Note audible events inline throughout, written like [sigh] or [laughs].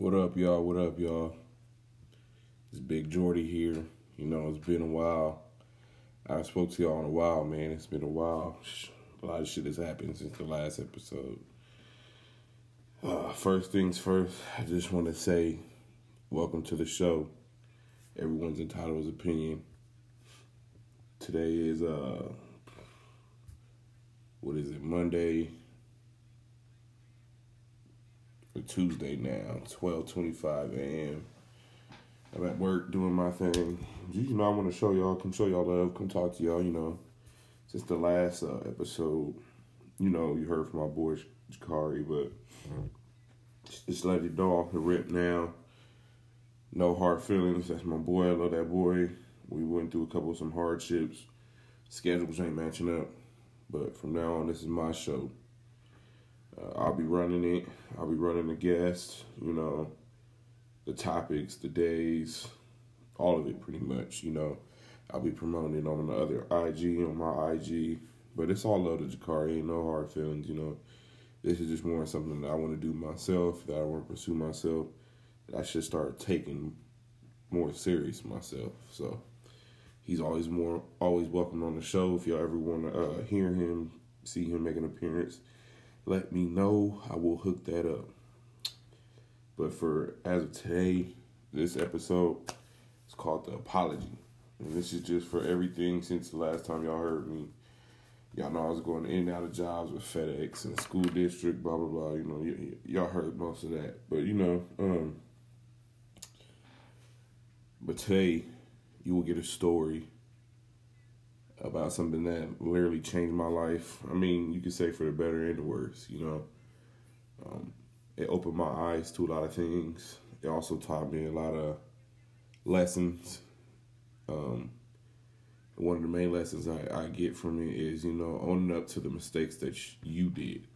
What up, y'all? What up, y'all? It's Big Jordy here. You know, it's been a while. I spoke to y'all in a while, man. It's been a while. A lot of shit has happened since the last episode. Uh, first things first, I just want to say welcome to the show. Everyone's entitled to his opinion. Today is, uh, what is it, Monday, or Tuesday now, 12.25 a.m. I'm at work doing my thing. You know, I want to show y'all, come show y'all love, come talk to y'all, you know. Since the last uh, episode, you know, you heard from my boy Jakari, but just let it know off the rip now. No hard feelings. That's my boy. I love that boy. We went through a couple of some hardships. Schedules ain't matching up. But from now on, this is my show. Uh, I'll be running it. I'll be running the guests, you know, the topics, the days, all of it pretty much, you know. I'll be promoting on the other IG, on my IG. But it's all love to Jakari. Ain't no hard feelings, you know. This is just more something that I want to do myself, that I want to pursue myself, that I should start taking more serious myself. So he's always more always welcome on the show. If y'all ever want to uh, hear him, see him make an appearance, let me know. I will hook that up. But for as of today, this episode is called the apology, and this is just for everything since the last time y'all heard me. Y'all know I was going in and out of jobs with FedEx and school district, blah blah blah. You know, y- y'all heard most of that, but you know, um, but today you will get a story about something that literally changed my life. I mean, you could say for the better and the worse. You know, um, it opened my eyes to a lot of things. It also taught me a lot of lessons. Um, one of the main lessons I, I get from it is, you know, owning up to the mistakes that you did.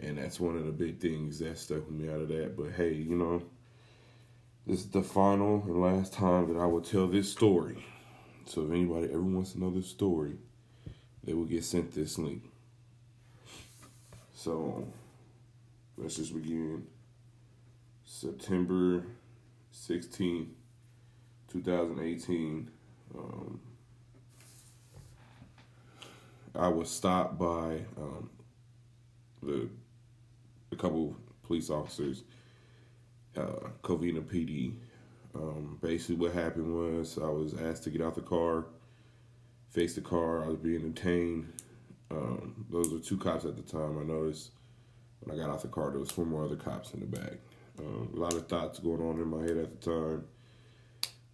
And that's one of the big things that stuck with me out of that. But hey, you know, this is the final and last time that I will tell this story. So if anybody ever wants to know this story, they will get sent this link. So let's just begin. September 16th, 2018. Um, I was stopped by um, the a couple police officers, uh, Covina PD. Basically, what happened was I was asked to get out the car, face the car. I was being detained. Um, those were two cops at the time. I noticed when I got out the car, there was four more other cops in the back. Um, a lot of thoughts going on in my head at the time,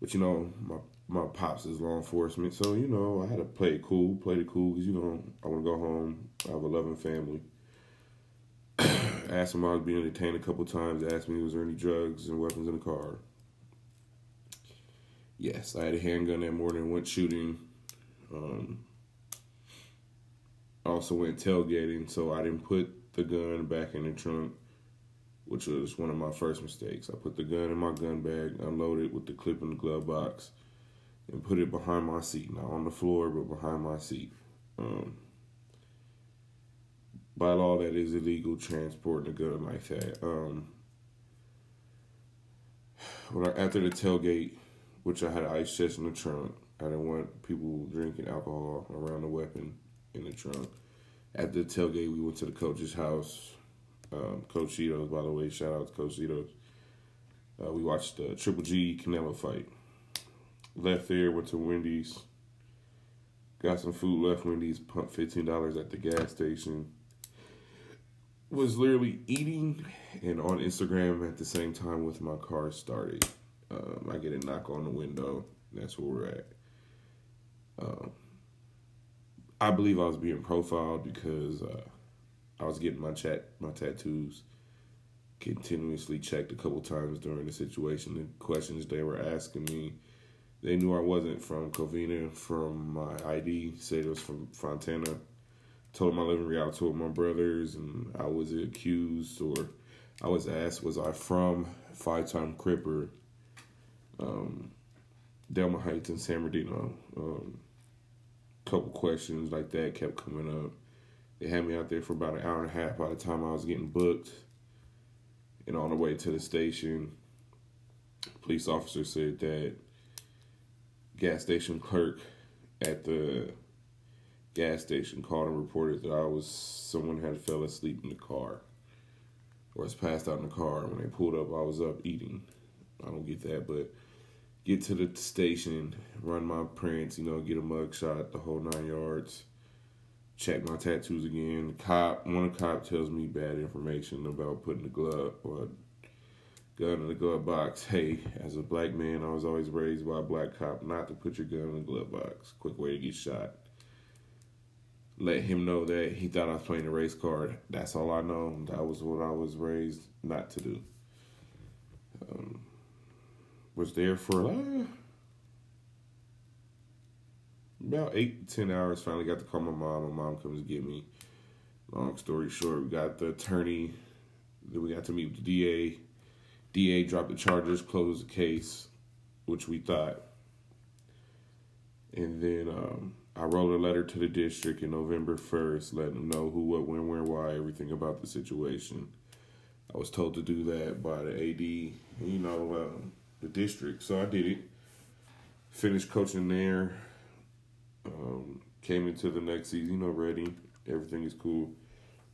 but you know, my my pops is law enforcement, so you know I had to play it cool, play it cool because you know I want to go home. I have a loving family. [clears throat] asked him I was being detained a couple times. Asked me was there any drugs and weapons in the car. Yes, I had a handgun that morning. Went shooting. Um, also went tailgating, so I didn't put the gun back in the trunk, which was one of my first mistakes. I put the gun in my gun bag, unloaded with the clip in the glove box and put it behind my seat, not on the floor, but behind my seat. Um, by law, that is illegal transporting a gun like that. Um, [sighs] when I, after the tailgate, which I had ice chest in the trunk, I didn't want people drinking alcohol around the weapon in the trunk. At the tailgate, we went to the coach's house. Um, Coach Cheetos, by the way, shout out to Coach Cheetos. Uh, we watched the Triple G Canelo fight left there, went to Wendy's, got some food left Wendy's, pumped fifteen dollars at the gas station. Was literally eating and on Instagram at the same time with my car started. Um, I get a knock on the window. That's where we're at. Um, I believe I was being profiled because uh, I was getting my chat, my tattoos continuously checked a couple times during the situation. The questions they were asking me they knew I wasn't from Covina from my ID, said it was from Fontana. Told them I live in with my brothers, and I was accused or I was asked, was I from Five Time Cripper, um, Delmann Heights and San Bernardino? Um, couple questions like that kept coming up. They had me out there for about an hour and a half by the time I was getting booked. And on the way to the station, police officer said that gas station clerk at the gas station called and reported that I was someone had fell asleep in the car or was passed out in the car. When they pulled up, I was up eating. I don't get that, but get to the station, run my prints, you know, get a mug shot, the whole nine yards. Check my tattoos again. The Cop, one cop tells me bad information about putting the glove or gun in the glove box. [laughs] Hey, as a black man, I was always raised by a black cop not to put your gun in the glove box. Quick way to get shot. Let him know that he thought I was playing a race card. That's all I know. That was what I was raised not to do. Um, was there for uh, about eight ten hours. Finally got to call my mom. My mom comes to get me. Long story short, we got the attorney. Then we got to meet with the DA. DA dropped the charges, closed the case, which we thought. And then um, I wrote a letter to the district in November 1st, letting them know who, what, when, where, why, everything about the situation. I was told to do that by the AD, you know, uh, the district. So I did it. Finished coaching there. Um, came into the next season, already. Everything is cool.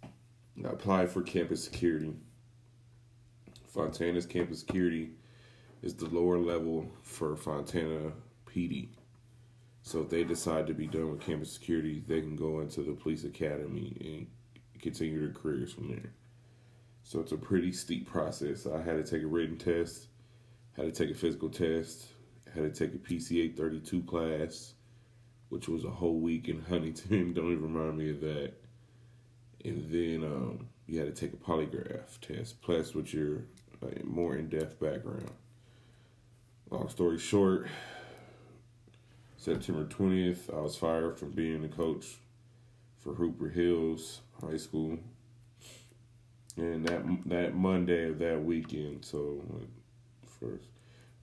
I applied for campus security. Fontana's campus security is the lower level for Fontana PD. So if they decide to be done with campus security, they can go into the police academy and continue their careers from there. So it's a pretty steep process. I had to take a written test, had to take a physical test, had to take a PC 832 class, which was a whole week in [laughs] Huntington. Don't even remind me of that. And then um, you had to take a polygraph test, plus with your a more in depth background. Long story short, September 20th, I was fired from being the coach for Jurupa Hills High School. And that that Monday of that weekend, so first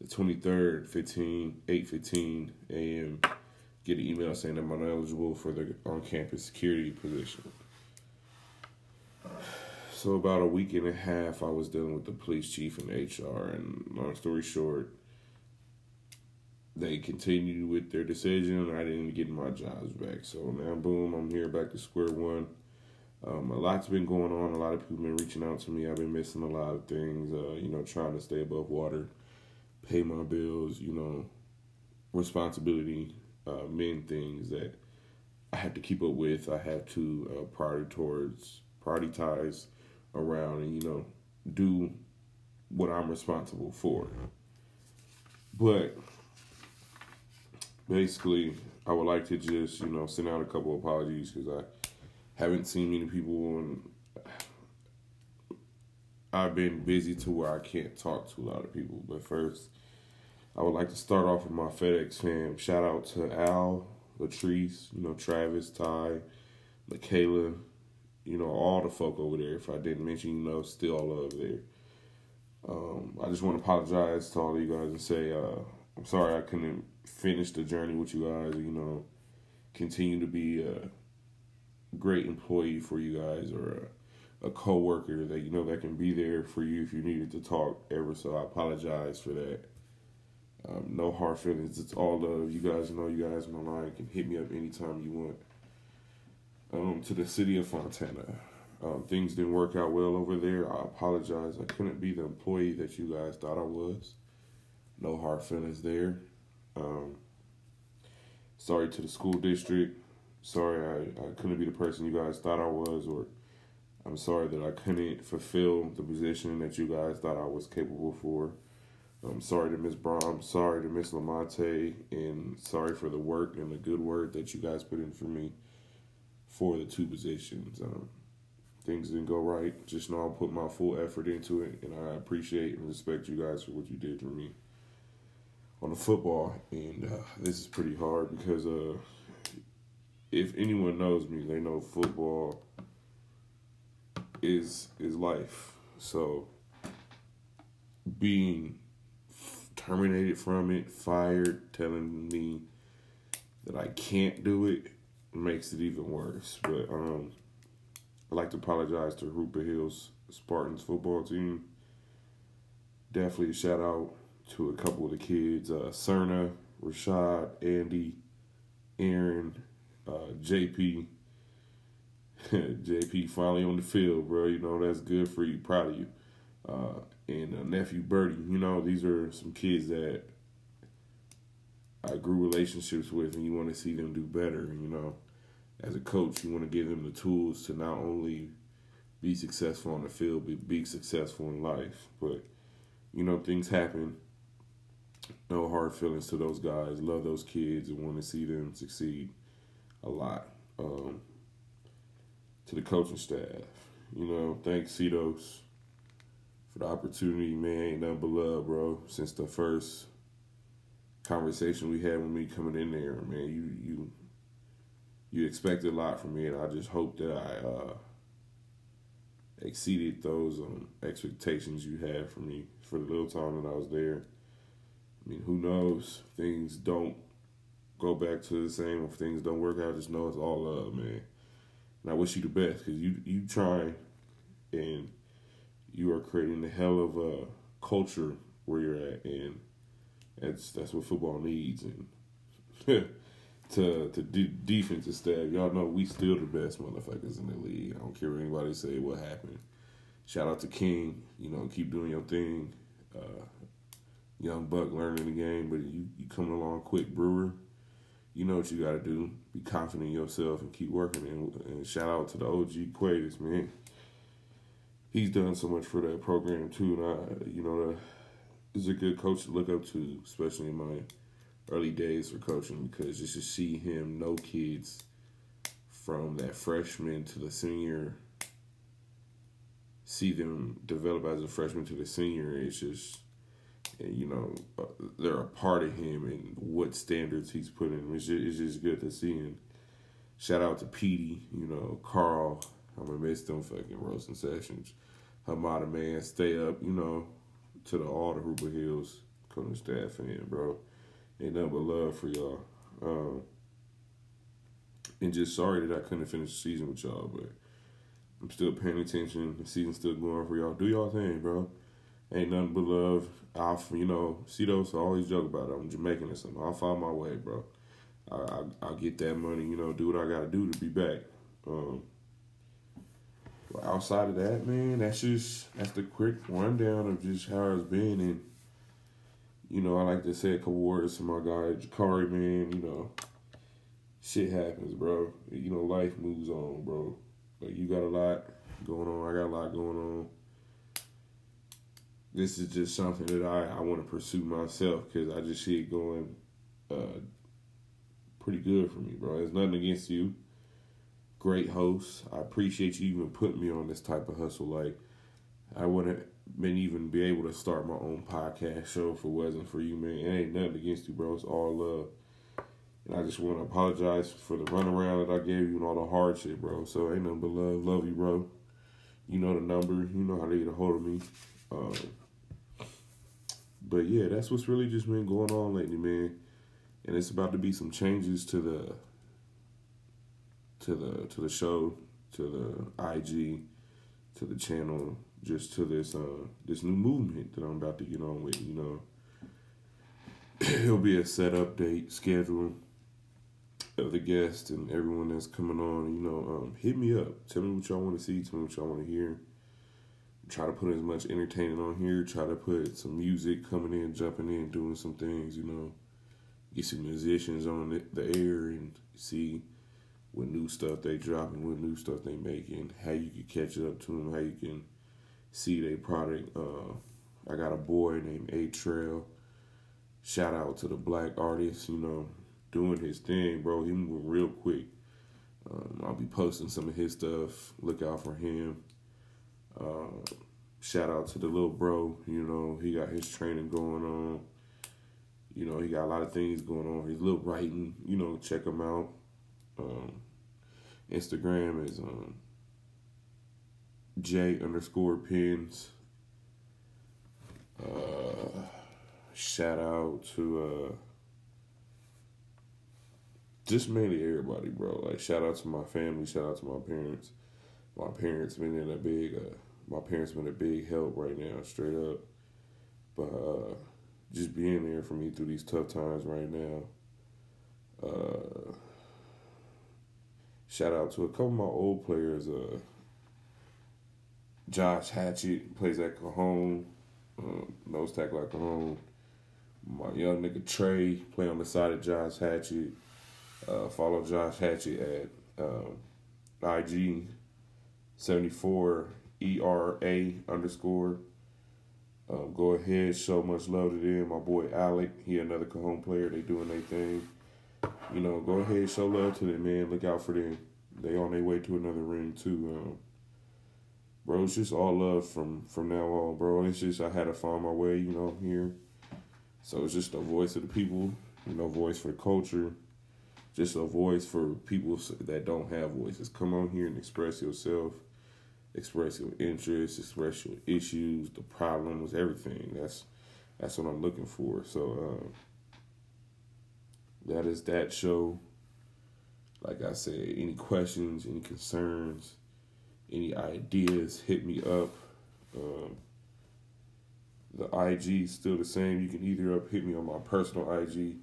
the 23rd, 15, 8 15 a.m., get an email saying I'm eligible for the on campus security position. So about a week and a half, I was dealing with the police chief and HR, and long story short, they continued with their decision. And I didn't get my jobs back, so now boom, I'm here back to square one. Um, a lot's been going on. A lot of people been reaching out to me. I've been missing a lot of things. Uh, you know, trying to stay above water, pay my bills. You know, responsibility, uh, men things that I have to keep up with. I have to uh, prioritize towards prioritize around and you know do what I'm responsible for. But basically, I would like to just you know send out a couple apologies because I haven't seen many people and I've been busy to where I can't talk to a lot of people. But first, I would like to start off with my FedEx fam. Shout out to Al, Latrice, you know Travis, Ty, Michaela, you know, all the folk over there. If I didn't mention, you know, still all love there. Um, I just want to apologize to all of you guys and say uh, I'm sorry I couldn't finish the journey with you guys. You know, continue to be a great employee for you guys or a, a co-worker that you know that can be there for you if you needed to talk ever. So I apologize for that. Um, no hard feelings. It's all love. You guys know you guys the line can hit me up anytime you want um, to the city of Fontana. Um, things didn't work out well over there. I apologize. I couldn't be the employee that you guys thought I was. No hard feelings there. Um, sorry to the school district. Sorry I, I couldn't be the person you guys thought I was, or I'm sorry that I couldn't fulfill the position that you guys thought I was capable for. I'm sorry to Miss Brown. I'm sorry to Miss Lamonte, and sorry for the work and the good work that you guys put in for me for the two positions. Um, things didn't go right. Just know I'll put my full effort into it, and I appreciate and respect you guys for what you did for me on the football. And uh, this is pretty hard because uh, if anyone knows me, they know football is is life. So being terminated from it, fired, telling me that I can't do it makes it even worse. But um, I'd like to apologize to Jurupa Hills Spartans football team. definitely shout out to a couple of the kids, uh, Cerna, Rashad, Andy, Aaron, uh, JP. [laughs] JP finally on the field, bro. You know that's good for you. Proud of you. Uh, and uh, nephew Birdie. You know these are some kids that I grew relationships with, and you want to see them do better. You know, as a coach, you want to give them the tools to not only be successful on the field, but be successful in life. But you know, things happen. No hard feelings to those guys. Love those kids and want to see them succeed a lot. Um, to the coaching staff, you know, thanks Cedos for the opportunity, man. Ain't nothing but love, bro. Since the first conversation we had with me coming in there, man, you you you expected a lot from me, and I just hope that I uh, exceeded those um, expectations you had for me for the little time that I was there. I mean, who knows? Things don't go back to the same. If things don't work out, just know it's all love, man. And I wish you the best because you you try and you are creating a hell of a culture where you're at, and that's that's what football needs. And [laughs] to to de- defensive staff, y'all know we still the best motherfuckers in the league. I don't care what anybody say what happened. Shout out to King, you know, keep doing your thing. Uh, young buck learning the game, but you you coming along quick, Brewer. You know what you got to do. Be confident in yourself and keep working. And, and shout out to the OG Quaidus, man. He's done so much for that program too, and I, you know, is a good coach to look up to, especially in my early days for coaching, because just to see him know kids from that freshman to the senior, see them develop as a freshman to the senior, it's just, you know, uh, they're a part of him and what standards he's putting. It's just, it's just good to see. And shout out to Petey, you know, Carl. I'm gonna miss them fucking roasting sessions. Hamada man, stay up, you know, to the all the Jurupa Hills coaching staff in, bro. Ain't nothing but love for y'all. Um, and just sorry that I couldn't finish the season with y'all, but I'm still paying attention. The season's still going for y'all. Do y'all thing, bro. Ain't nothing but love. I'll, you know, see those. I always joke about it. I'm Jamaican or something. I'll find my way, bro. I, I, I'll get that money, you know, do what I got to do to be back. Um, but outside of that, man, that's just that's the quick rundown of just how it's been. And you know, I like to say a couple words to my guy Jakari, man. You know, shit happens, bro. You know, life moves on, bro. Like you got a lot going on. I got a lot going on. This is just something that I, I want to pursue myself because I just see it going uh, pretty good for me, bro. There's nothing against you great host. I appreciate you even putting me on this type of hustle. Like, I wouldn't been even be able to start my own podcast show if it wasn't for you, man. It ain't nothing against you, bro. It's all love. And I just want to apologize for the runaround that I gave you and all the hard shit, bro. So ain't nothing but love. Love you, bro. You know the number. You know how to get a hold of me. Um, but yeah, that's what's really just been going on lately, man. And it's about to be some changes to the to the to the show, to the IG, to the channel, just to this uh this new movement that I'm about to get on with. You know, [clears throat] it'll be a set update schedule of the guests and everyone that's coming on. You know, um, hit me up. Tell me what y'all want to see. Tell me what y'all want to hear. Try to put as much entertaining on here. Try to put some music coming in, jumping in, doing some things. You know, get some musicians on the, the air and see with new stuff they dropping, with new stuff they making, how you can catch it up to them, how you can see their product. Uh, I got a boy named A Trail. Shout out to the black artist, you know, doing his thing, bro. He moving real quick. Um, I'll be posting some of his stuff. Look out for him. Uh, shout out to the little bro. You know, he got his training going on. You know, he got a lot of things going on. His little writing. You know, check him out. Um, Instagram is um, J underscore pins. Uh, shout out to uh, just mainly everybody, bro. Like shout out to my family. Shout out to my parents. My parents been in a big. Uh, my parents been a big help right now. Straight up. But uh, just being there for me through these tough times right now. Uh, shout out to a couple of my old players. Uh, Josh Hatchett plays at Cajon, uh, nose tackle at Cajon. My young nigga Trey play on the side of Josh Hatchett. Uh, follow Josh Hatchett at um, IG seventy four ERA underscore. Um, go ahead, show much love to them. My boy Alec, he another Cajon player. They doing their thing. You know, go ahead, show love to them, man. Look out for them. They on their way to another ring too. Um, bro, it's just all love from from now on, bro. It's just I had to find my way, you know, here. So it's just a voice of the people, you know, voice for the culture, just a voice for people that don't have voices. Come on here and express yourself express your interests, express your issues, the problems, everything. That's that's what I'm looking for. So uh, that is that show. Like I said, any questions, any concerns, any ideas, hit me up. Um, the IG is still the same. You can either up hit me on my personal IG,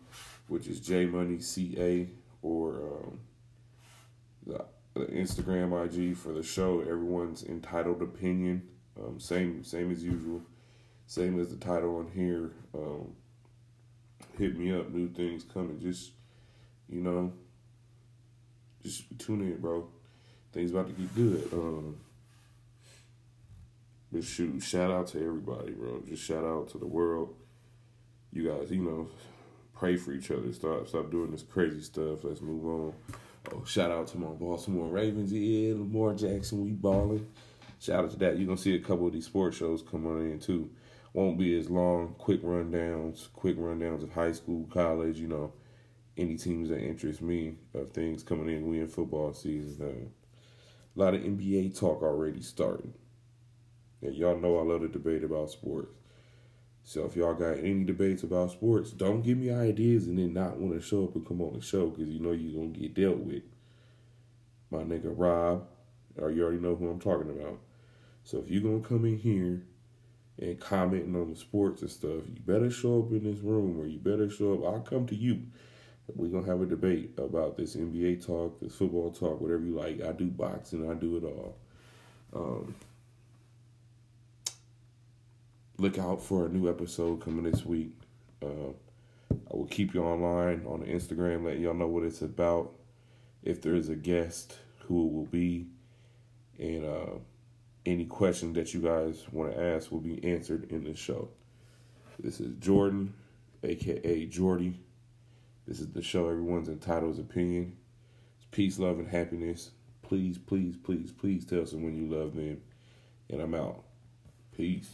which is JMoneyCA, or um, the the Instagram IG for the show. Everyone's entitled opinion. Um, same same as usual. Same as the title on here. Um, hit me up. New things coming. Just you know, just tune in, bro. Things about to get good. Um, but shoot, shout out to everybody, bro. Just shout out to the world. You guys, you know, pray for each other. Stop stop doing this crazy stuff. Let's move on. Oh, shout out to my Baltimore Ravens. Yeah, Lamar Jackson, we balling. Shout out to that. You're gonna see a couple of these sports shows coming in too. Won't be as long. Quick rundowns, quick rundowns of high school, college. You know, any teams that interest me of things coming in. We in football season. A lot of NBA talk already starting. And y'all know I love to debate about sports. So if y'all got any debates about sports, don't give me ideas and then not want to show up and come on the show because you know you're gonna get dealt with. My nigga Rob, or you already know who I'm talking about. So if you're gonna come in here and commenting on the sports and stuff, you better show up in this room or you better show up. I'll come to you. We're gonna have a debate about this NBA talk, this football talk, whatever you like. I do boxing, I do it all. Um, look out for a new episode coming this week. Uh, I will keep you online on Instagram, letting y'all know what it's about. If there is a guest, who it will be, and uh, any questions that you guys want to ask will be answered in the show. This is Jordan, aka Jordy. This is the show everyone's entitled his opinion. It's peace, love, and happiness. Please, please, please, please tell someone you love them. And I'm out. Peace.